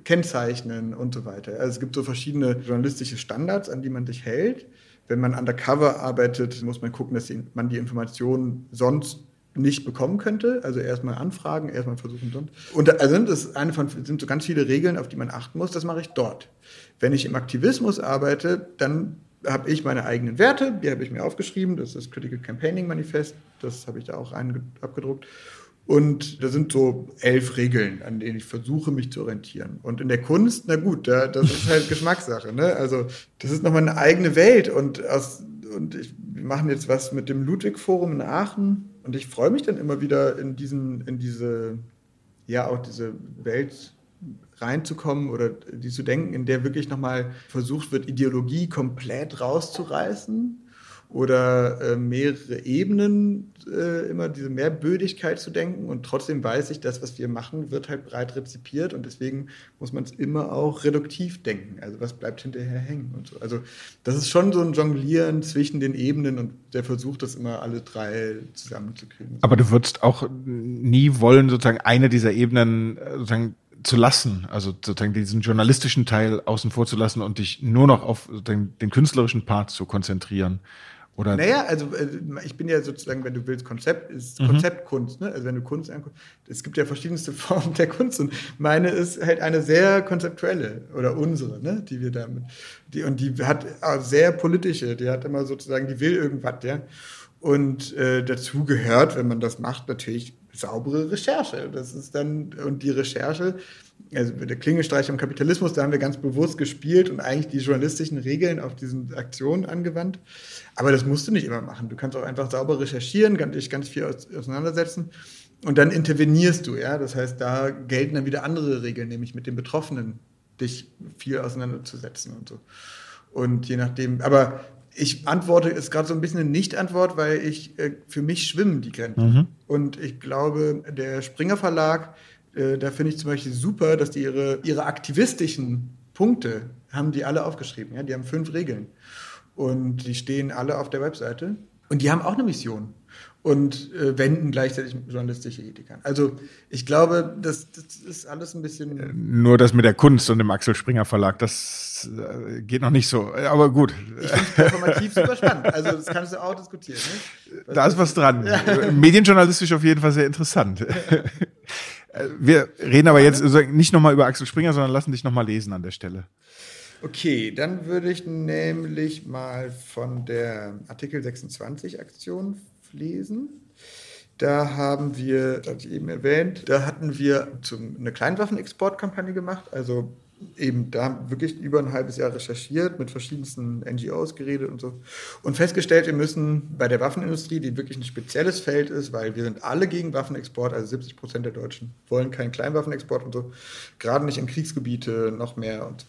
C: kennzeichnen und so weiter. Also es gibt so verschiedene journalistische Standards, an die man sich hält. Wenn man undercover arbeitet, muss man gucken, dass man die Informationen sonst nicht bekommen könnte. Also erstmal anfragen, erstmal versuchen sonst. Und also das eine von, sind so ganz viele Regeln, auf die man achten muss. Das mache ich dort. Wenn ich im Aktivismus arbeite, dann habe ich meine eigenen Werte, die habe ich mir aufgeschrieben. Das ist das Critical Campaigning Manifest. Das habe ich da auch abgedruckt. Und da sind so elf Regeln, an denen ich versuche, mich zu orientieren. Und in der Kunst, na gut, da, das ist halt Geschmackssache. Ne? Also das ist nochmal eine eigene Welt. Und, aus, und ich, wir machen jetzt was mit dem Ludwig-Forum in Aachen. Und ich freue mich dann immer wieder in, diesen, in diese, ja, auch diese Welt reinzukommen oder die zu denken, in der wirklich nochmal versucht wird, Ideologie komplett rauszureißen oder äh, mehrere Ebenen, äh, immer diese Mehrbödigkeit zu denken. Und trotzdem weiß ich, das, was wir machen, wird halt breit rezipiert und deswegen muss man es immer auch reduktiv denken. Also was bleibt hinterher hängen und so. Also das ist schon so ein Jonglieren zwischen den Ebenen und der versucht das immer alle drei zusammenzukriegen.
B: Aber du würdest auch nie wollen, sozusagen eine dieser Ebenen äh, sozusagen zu lassen, also sozusagen diesen journalistischen Teil außen vor zu lassen und dich nur noch auf den, den künstlerischen Part zu konzentrieren. Oder
C: naja, also äh, ich bin ja sozusagen, wenn du willst, Konzept ist mhm. Konzeptkunst. Ne? Also wenn du Kunst anguckst, es gibt ja verschiedenste Formen der Kunst und meine ist halt eine sehr konzeptuelle oder unsere, ne? die wir damit, die und die hat sehr politische, die hat immer sozusagen, die will irgendwas, ja. Und äh, dazu gehört, wenn man das macht, natürlich saubere Recherche. Das ist dann und die Recherche also der Klingelstreich am Kapitalismus, da haben wir ganz bewusst gespielt und eigentlich die journalistischen Regeln auf diesen Aktionen angewandt. Aber das musst du nicht immer machen. Du kannst auch einfach sauber recherchieren, kannst dich ganz viel auseinandersetzen und dann intervenierst du. Ja? Das heißt, da gelten dann wieder andere Regeln, nämlich mit den Betroffenen dich viel auseinanderzusetzen und so. Und je nachdem, aber ich antworte, ist gerade so ein bisschen eine Nicht-Antwort, weil ich äh, für mich schwimmen die Grenzen. Mhm. Und ich glaube, der Springer Verlag äh, da finde ich zum Beispiel super, dass die ihre, ihre aktivistischen Punkte haben die alle aufgeschrieben. Ja? Die haben fünf Regeln. Und die stehen alle auf der Webseite. Und die haben auch eine Mission und äh, wenden gleichzeitig journalistische Ethik an. Also ich glaube, das, das ist alles ein bisschen. Äh,
B: nur das mit der Kunst und dem Axel Springer Verlag, das äh, geht noch nicht so. Aber gut.
C: Ich finde es performativ super spannend. Also das kannst du auch diskutieren.
B: Ne? Da ist was dran. Ja. Medienjournalistisch auf jeden Fall sehr interessant. Äh, wir reden aber jetzt nicht nochmal über Axel Springer, sondern lassen dich nochmal lesen an der Stelle.
C: Okay, dann würde ich nämlich mal von der Artikel 26 Aktion lesen. Da haben wir, das hatte ich eben erwähnt, da hatten wir zum, eine Kleinwaffenexportkampagne gemacht. Also eben da wirklich über ein halbes Jahr recherchiert, mit verschiedensten NGOs geredet und so. Und festgestellt, wir müssen bei der Waffenindustrie, die wirklich ein spezielles Feld ist, weil wir sind alle gegen Waffenexport, also 70 Prozent der Deutschen wollen keinen Kleinwaffenexport und so, gerade nicht in Kriegsgebiete, noch mehr und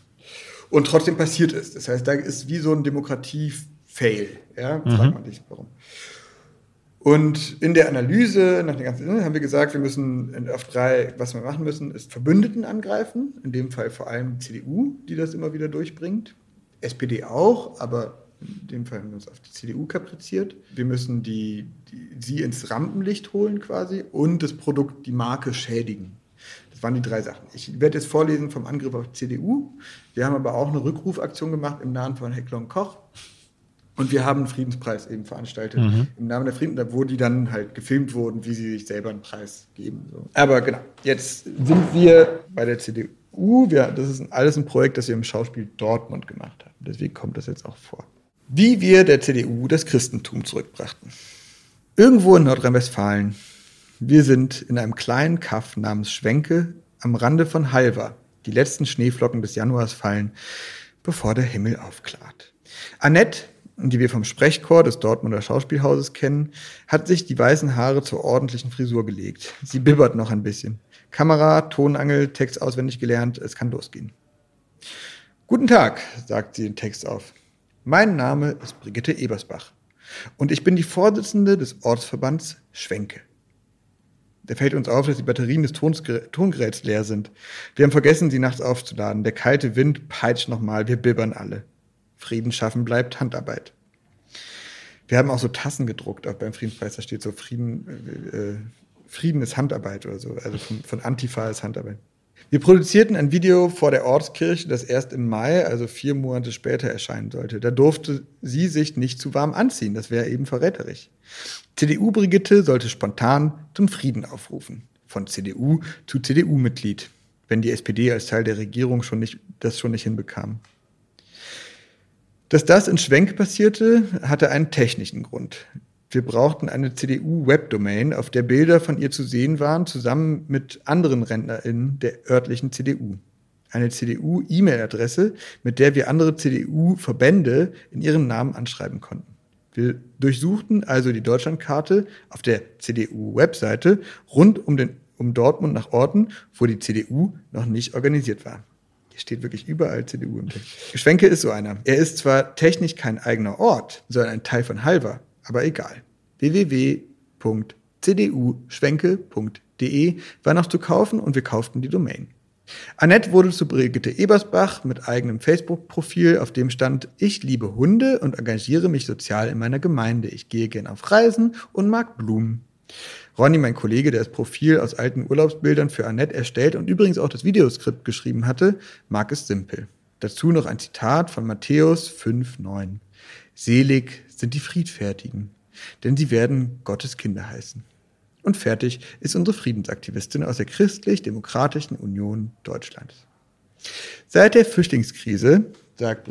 C: und trotzdem passiert es. Das heißt, da ist wie so ein Demokratie-Fail. Ja? Mhm. Fragt man sich, warum. Und in der Analyse nach der ganzen haben wir gesagt, wir müssen auf drei, was wir machen müssen, ist Verbündeten angreifen, in dem Fall vor allem die CDU, die das immer wieder durchbringt. SPD auch, aber in dem Fall haben wir uns auf die CDU kapriziert. Wir müssen die, die, sie ins Rampenlicht holen quasi und das Produkt, die Marke schädigen. Das waren die drei Sachen. Ich werde jetzt vorlesen vom Angriff auf die CDU. Wir haben aber auch eine Rückrufaktion gemacht im Namen von Heckler und Koch. Und wir haben einen Friedenspreis eben veranstaltet mhm. im Namen der Frieden, wo die dann halt gefilmt wurden, wie sie sich selber einen Preis geben. So. Aber genau, jetzt sind wir bei der CDU. Wir, das ist alles ein Projekt, das wir im Schauspiel Dortmund gemacht haben. Deswegen kommt das jetzt auch vor. Wie wir der CDU das Christentum zurückbrachten. Irgendwo in Nordrhein-Westfalen. Wir sind in einem kleinen Kaff namens Schwenke am Rande von Halver. Die letzten Schneeflocken des Januars fallen, bevor der Himmel aufklart. Annette die wir vom Sprechchor des Dortmunder Schauspielhauses kennen, hat sich die weißen Haare zur ordentlichen Frisur gelegt. Sie bibbert noch ein bisschen. Kamera, Tonangel, Text auswendig gelernt, es kann losgehen. Guten Tag, sagt sie den Text auf. Mein Name ist Brigitte Ebersbach und ich bin die Vorsitzende des Ortsverbands Schwenke. Da fällt uns auf, dass die Batterien des Tongeräts leer sind. Wir haben vergessen, sie nachts aufzuladen. Der kalte Wind peitscht nochmal, wir bibbern alle. Frieden schaffen bleibt Handarbeit. Wir haben auch so Tassen gedruckt, auch beim Friedenspreis, da steht so Frieden, äh, äh Frieden ist Handarbeit oder so, also von, von Antifa ist Handarbeit. Wir produzierten ein Video vor der Ortskirche, das erst im Mai, also vier Monate später, erscheinen sollte. Da durfte sie sich nicht zu warm anziehen. Das wäre eben verräterisch. CDU-Brigitte sollte spontan zum Frieden aufrufen. Von CDU zu CDU-Mitglied, wenn die SPD als Teil der Regierung schon nicht, das schon nicht hinbekam. Dass das in Schwenk passierte, hatte einen technischen Grund. Wir brauchten eine CDU-Webdomain, auf der Bilder von ihr zu sehen waren, zusammen mit anderen RentnerInnen der örtlichen CDU. Eine CDU-E-Mail-Adresse, mit der wir andere CDU-Verbände in ihren Namen anschreiben konnten. Wir durchsuchten also die Deutschlandkarte auf der CDU-Webseite rund um, den, um Dortmund nach Orten, wo die CDU noch nicht organisiert war. Hier steht wirklich überall CDU im Text. Schwenke ist so einer. Er ist zwar technisch kein eigener Ort, sondern ein Teil von Halver aber egal. www.cduschwenke.de war noch zu kaufen und wir kauften die Domain. Annette wurde zu Brigitte Ebersbach mit eigenem Facebook-Profil, auf dem stand, ich liebe Hunde und engagiere mich sozial in meiner Gemeinde. Ich gehe gern auf Reisen und mag Blumen. Ronny, mein Kollege, der das Profil aus alten Urlaubsbildern für Annette erstellt und übrigens auch das Videoskript geschrieben hatte, mag es simpel. Dazu noch ein Zitat von Matthäus 5,9. Selig sind die Friedfertigen, denn sie werden Gottes Kinder heißen. Und fertig ist unsere Friedensaktivistin aus der Christlich-Demokratischen Union Deutschlands. Seit der Flüchtlingskrise, sagt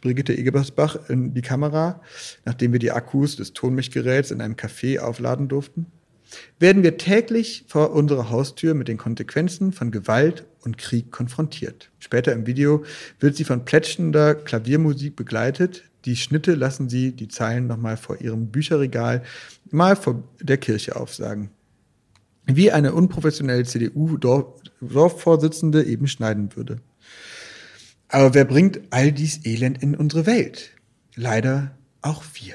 C: Brigitte Egebersbach in die Kamera, nachdem wir die Akkus des Tonmischgeräts in einem Café aufladen durften, werden wir täglich vor unserer Haustür mit den Konsequenzen von Gewalt und Krieg konfrontiert. Später im Video wird sie von plätschender Klaviermusik begleitet, die Schnitte lassen sie die Zeilen nochmal vor ihrem Bücherregal mal vor der Kirche aufsagen. Wie eine unprofessionelle CDU-Dorfvorsitzende eben schneiden würde. Aber wer bringt all dies Elend in unsere Welt? Leider auch wir,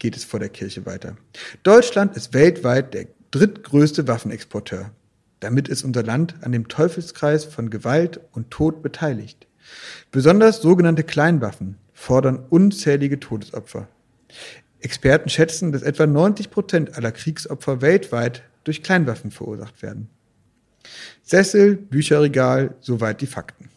C: geht es vor der Kirche weiter. Deutschland ist weltweit der drittgrößte Waffenexporteur. Damit ist unser Land an dem Teufelskreis von Gewalt und Tod beteiligt. Besonders sogenannte Kleinwaffen, fordern unzählige Todesopfer. Experten schätzen, dass etwa 90 Prozent aller Kriegsopfer weltweit durch Kleinwaffen verursacht werden. Sessel, Bücherregal, soweit die Fakten.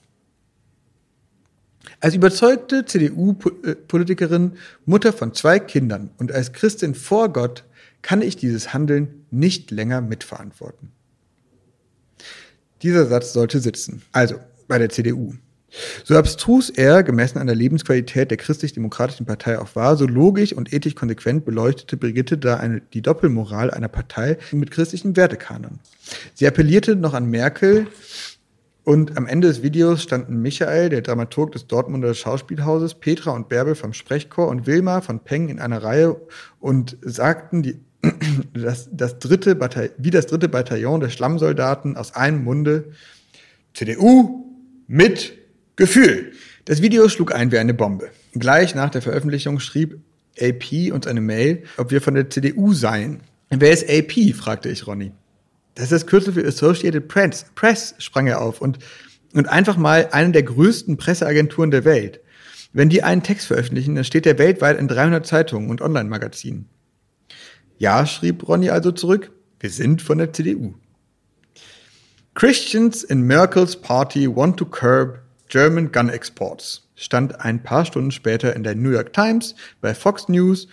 C: Als überzeugte CDU-Politikerin, Mutter von zwei Kindern und als Christin vor Gott kann ich dieses Handeln nicht länger mitverantworten. Dieser Satz sollte sitzen. Also bei der CDU. So abstrus er, gemessen an der Lebensqualität der christlich-demokratischen Partei auch war, so logisch und ethisch konsequent beleuchtete Brigitte da eine, die Doppelmoral einer Partei mit christlichen Wertekanon. Sie appellierte noch an Merkel, und am Ende des Videos standen Michael, der Dramaturg des Dortmunder Schauspielhauses, Petra und Bärbel vom Sprechchor und Wilma von Peng in einer Reihe und sagten die, das, das dritte wie das dritte Bataillon der Schlammsoldaten aus einem Munde, CDU mit Gefühl. Das Video schlug ein wie eine Bombe. Gleich nach der Veröffentlichung schrieb AP uns eine Mail, ob wir von der CDU seien. Wer ist AP? fragte ich Ronny. Das ist das Kürzel für Associated Press, Press sprang er auf und, und einfach mal eine der größten Presseagenturen der Welt. Wenn die einen Text veröffentlichen, dann steht der weltweit in 300 Zeitungen und Online-Magazinen. Ja, schrieb Ronny also zurück, wir sind von der CDU. Christians in Merkel's party want to curb German Gun Exports stand ein paar Stunden später in der New York Times, bei Fox News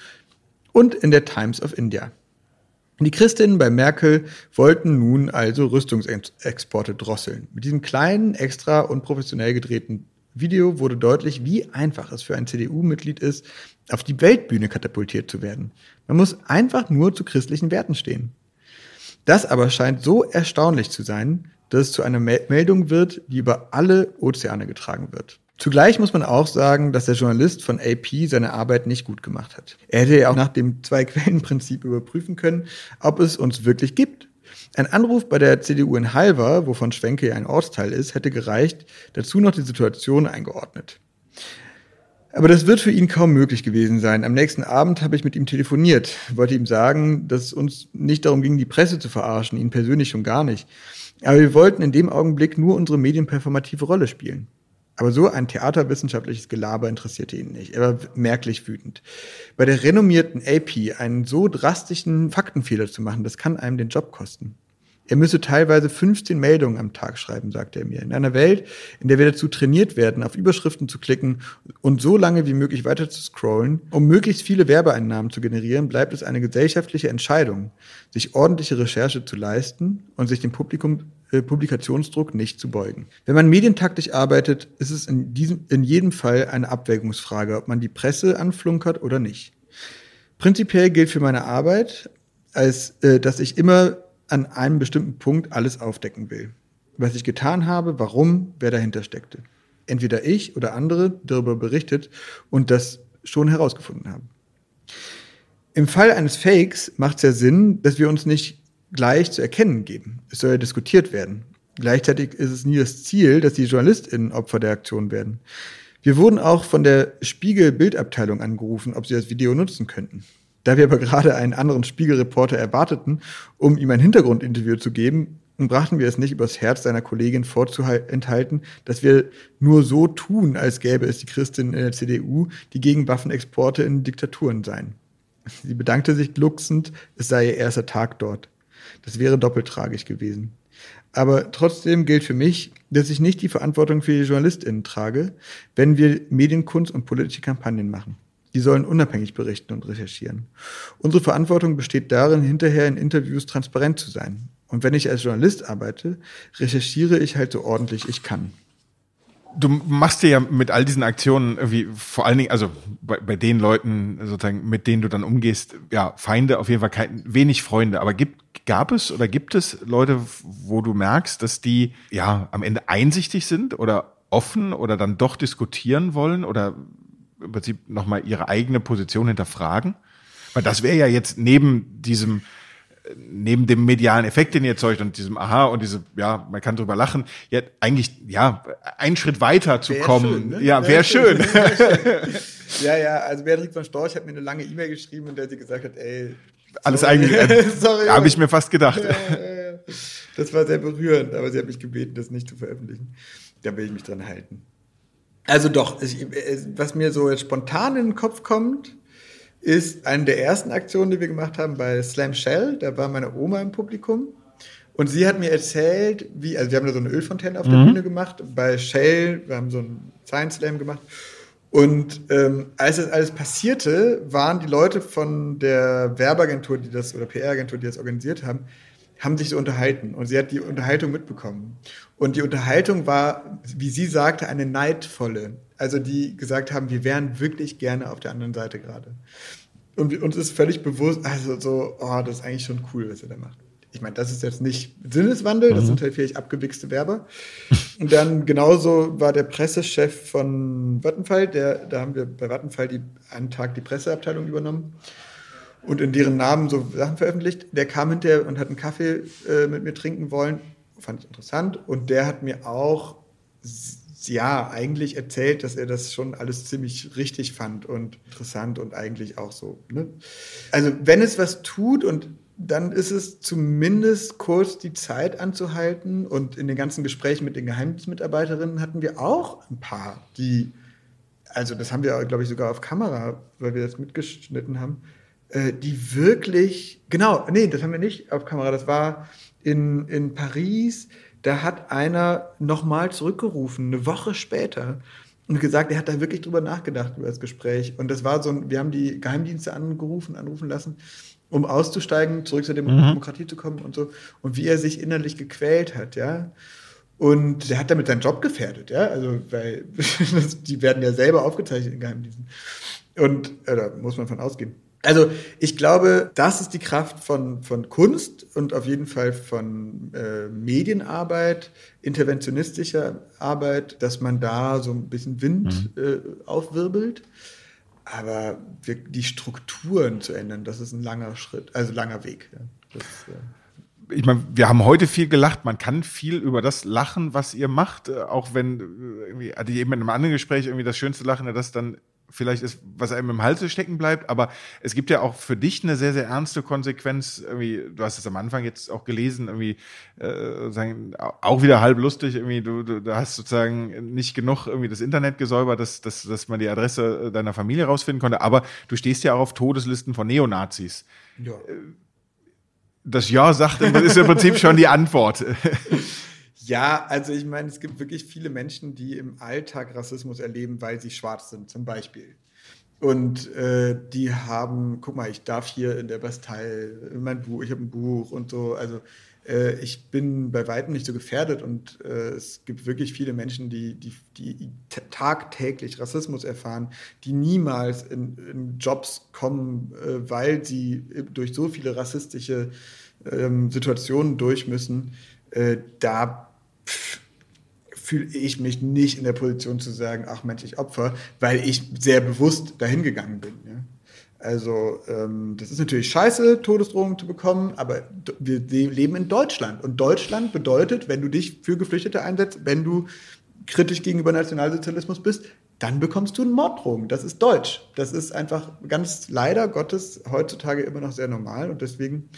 C: und in der Times of India. Die Christinnen bei Merkel wollten nun also Rüstungsexporte drosseln. Mit diesem kleinen, extra und professionell gedrehten Video wurde deutlich, wie einfach es für ein CDU-Mitglied ist, auf die Weltbühne katapultiert zu werden. Man muss einfach nur zu christlichen Werten stehen. Das aber scheint so erstaunlich zu sein, dass es zu einer Meldung wird, die über alle Ozeane getragen wird. Zugleich muss man auch sagen, dass der Journalist von AP seine Arbeit nicht gut gemacht hat. Er hätte ja auch nach dem Zwei-Quellen-Prinzip überprüfen können, ob es uns wirklich gibt. Ein Anruf bei der CDU in Halver, wovon Schwenke ja ein Ortsteil ist, hätte gereicht, dazu noch die Situation eingeordnet. Aber das wird für ihn kaum möglich gewesen sein. Am nächsten Abend habe ich mit ihm telefoniert, wollte ihm sagen, dass es uns nicht darum ging, die Presse zu verarschen, ihn persönlich schon gar nicht. Aber wir wollten in dem Augenblick nur unsere medienperformative Rolle spielen. Aber so ein theaterwissenschaftliches Gelaber interessierte ihn nicht. Er war merklich wütend. Bei der renommierten AP einen so drastischen Faktenfehler zu machen, das kann einem den Job kosten. Er müsse teilweise 15 Meldungen am Tag schreiben, sagte er mir. In einer Welt, in der wir dazu trainiert werden, auf Überschriften zu klicken und so lange wie möglich weiter zu scrollen, um möglichst viele Werbeeinnahmen zu generieren, bleibt es eine gesellschaftliche Entscheidung, sich ordentliche Recherche zu leisten und sich dem Publikum, Publikationsdruck nicht zu beugen. Wenn man medientaktisch arbeitet, ist es in, diesem, in jedem Fall eine Abwägungsfrage, ob man die Presse anflunkert oder nicht. Prinzipiell gilt für meine Arbeit, als äh, dass ich immer an einem bestimmten Punkt alles aufdecken will. Was ich getan habe, warum, wer dahinter steckte. Entweder ich oder andere darüber berichtet und das schon herausgefunden haben. Im Fall eines Fakes macht es ja Sinn, dass wir uns nicht gleich zu erkennen geben. Es soll ja diskutiert werden. Gleichzeitig ist es nie das Ziel, dass die JournalistInnen Opfer der Aktion werden. Wir wurden auch von der Spiegel-Bildabteilung angerufen, ob sie das Video nutzen könnten. Da wir aber gerade einen anderen Spiegelreporter erwarteten, um ihm ein Hintergrundinterview zu geben, brachten wir es nicht übers Herz seiner Kollegin vorzuenthalten, dass wir nur so tun, als gäbe es die Christinnen in der CDU, die gegen Waffenexporte in Diktaturen seien. Sie bedankte sich glucksend, es sei ihr erster Tag dort. Das wäre doppelt tragisch gewesen. Aber trotzdem gilt für mich, dass ich nicht die Verantwortung für die JournalistInnen trage, wenn wir Medienkunst und politische Kampagnen machen. Die sollen unabhängig berichten und recherchieren. Unsere Verantwortung besteht darin, hinterher in Interviews transparent zu sein. Und wenn ich als Journalist arbeite, recherchiere ich halt so ordentlich ich kann.
B: Du machst dir ja mit all diesen Aktionen irgendwie vor allen Dingen, also bei, bei den Leuten sozusagen, mit denen du dann umgehst, ja, Feinde auf jeden Fall kein, wenig Freunde. Aber gibt, gab es oder gibt es Leute, wo du merkst, dass die ja am Ende einsichtig sind oder offen oder dann doch diskutieren wollen oder im Prinzip nochmal ihre eigene Position hinterfragen? Weil das wäre ja jetzt neben diesem, neben dem medialen Effekt, den ihr erzeugt und diesem Aha und diese, ja, man kann drüber lachen, ja, eigentlich, ja, einen Schritt weiter zu wär kommen. Schön, ne? Ja, wäre wär schön.
C: schön. ja, ja, also Beatrix von Storch hat mir eine lange E-Mail geschrieben, in der sie gesagt hat, ey,
B: alles eigentlich, äh, habe ich mir fast gedacht.
C: das war sehr berührend, aber sie hat mich gebeten, das nicht zu veröffentlichen. Da will ich mich dran halten. Also doch, ich, was mir so jetzt spontan in den Kopf kommt, ist eine der ersten Aktionen, die wir gemacht haben bei Slam Shell. Da war meine Oma im Publikum. Und sie hat mir erzählt, wie, also wir haben da so eine Ölfontäne auf mhm. der Bühne gemacht. Bei Shell, wir haben so einen Science Slam gemacht. Und ähm, als das alles passierte, waren die Leute von der Werbeagentur, die das, oder PR-Agentur, die das organisiert haben, haben sich so unterhalten und sie hat die Unterhaltung mitbekommen. Und die Unterhaltung war, wie sie sagte, eine neidvolle. Also die gesagt haben, wir wären wirklich gerne auf der anderen Seite gerade. Und uns ist völlig bewusst, also so, oh, das ist eigentlich schon cool, was er da macht. Ich meine, das ist jetzt nicht Sinneswandel, das mhm. sind halt vielleicht abgewichste Werber. Und dann genauso war der Pressechef von Vattenfall, der, da haben wir bei Vattenfall die, einen Tag die Presseabteilung übernommen und in deren Namen so Sachen veröffentlicht. Der kam hinterher und hat einen Kaffee äh, mit mir trinken wollen. Fand ich interessant. Und der hat mir auch, ja, eigentlich erzählt, dass er das schon alles ziemlich richtig fand und interessant und eigentlich auch so. Ne? Also, wenn es was tut und dann ist es zumindest kurz die Zeit anzuhalten. Und in den ganzen Gesprächen mit den Geheimdienstmitarbeiterinnen hatten wir auch ein paar, die, also das haben wir, glaube ich, sogar auf Kamera, weil wir das mitgeschnitten haben, äh, die wirklich, genau, nee, das haben wir nicht auf Kamera, das war in, in Paris, da hat einer nochmal zurückgerufen, eine Woche später, und gesagt, er hat da wirklich drüber nachgedacht, über das Gespräch. Und das war so ein, wir haben die Geheimdienste angerufen, anrufen lassen, um auszusteigen, zurück zur mhm. Demokratie zu kommen und so. Und wie er sich innerlich gequält hat, ja. Und der hat damit seinen Job gefährdet, ja. Also, weil die werden ja selber aufgezeichnet in Geheimdiensten. Und äh, da muss man von ausgehen. Also ich glaube, das ist die Kraft von, von Kunst und auf jeden Fall von äh, Medienarbeit, interventionistischer Arbeit, dass man da so ein bisschen Wind mhm. äh, aufwirbelt. Aber wir, die Strukturen zu ändern, das ist ein langer Schritt, also langer Weg. Ja. Das,
B: äh ich meine, wir haben heute viel gelacht. Man kann viel über das lachen, was ihr macht, äh, auch wenn äh, irgendwie hatte ich eben in einem anderen Gespräch irgendwie das schönste Lachen, das dann vielleicht ist, was einem im Halse stecken bleibt, aber es gibt ja auch für dich eine sehr, sehr ernste Konsequenz. Irgendwie, du hast es am Anfang jetzt auch gelesen, irgendwie äh, sagen, auch wieder halb lustig, irgendwie, du, du, du hast sozusagen nicht genug irgendwie das Internet gesäubert, dass, dass, dass man die Adresse deiner Familie rausfinden konnte, aber du stehst ja auch auf Todeslisten von Neonazis. Ja. Das Ja sagt, ist im Prinzip schon die Antwort.
C: Ja, also ich meine, es gibt wirklich viele Menschen, die im Alltag Rassismus erleben, weil sie schwarz sind, zum Beispiel. Und äh, die haben, guck mal, ich darf hier in der Bastei, in mein Buch, ich habe ein Buch und so. Also äh, ich bin bei weitem nicht so gefährdet und äh, es gibt wirklich viele Menschen, die, die, die tagtäglich Rassismus erfahren, die niemals in, in Jobs kommen, äh, weil sie durch so viele rassistische ähm, Situationen durch müssen. Äh, da fühle ich mich nicht in der Position zu sagen, ach Mensch, ich Opfer, weil ich sehr bewusst dahin gegangen bin. Ja? Also ähm, das ist natürlich scheiße, Todesdrohungen zu bekommen, aber wir leben in Deutschland. Und Deutschland bedeutet, wenn du dich für Geflüchtete einsetzt, wenn du kritisch gegenüber Nationalsozialismus bist, dann bekommst du einen Morddrohung. Das ist Deutsch. Das ist einfach ganz leider Gottes heutzutage immer noch sehr normal. Und deswegen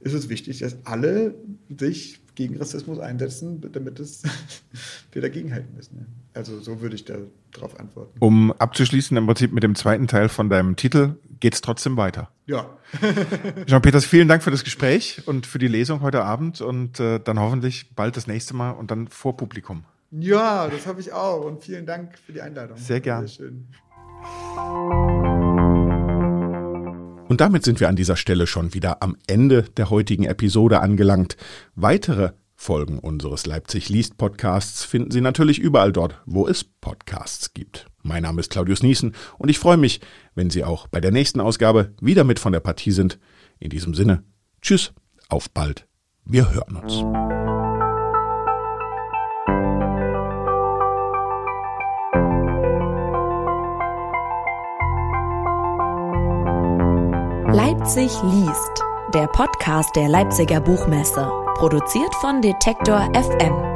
C: ist es wichtig, dass alle sich gegen Rassismus einsetzen, damit es wir dagegen halten müssen. Also so würde ich darauf antworten.
B: Um abzuschließen, im Prinzip mit dem zweiten Teil von deinem Titel, geht es trotzdem weiter.
C: Ja.
B: Jean-Peters, vielen Dank für das Gespräch und für die Lesung heute Abend und äh, dann hoffentlich bald das nächste Mal und dann vor Publikum.
C: Ja, das habe ich auch und vielen Dank für die Einladung.
B: Sehr gern. Sehr schön. Und damit sind wir an dieser Stelle schon wieder am Ende der heutigen Episode angelangt. Weitere Folgen unseres Leipzig liest Podcasts finden Sie natürlich überall dort, wo es Podcasts gibt. Mein Name ist Claudius Niesen und ich freue mich, wenn Sie auch bei der nächsten Ausgabe wieder mit von der Partie sind. In diesem Sinne, tschüss, auf bald, wir hören uns.
A: Leipzig liest, der Podcast der Leipziger Buchmesse, produziert von Detektor FM.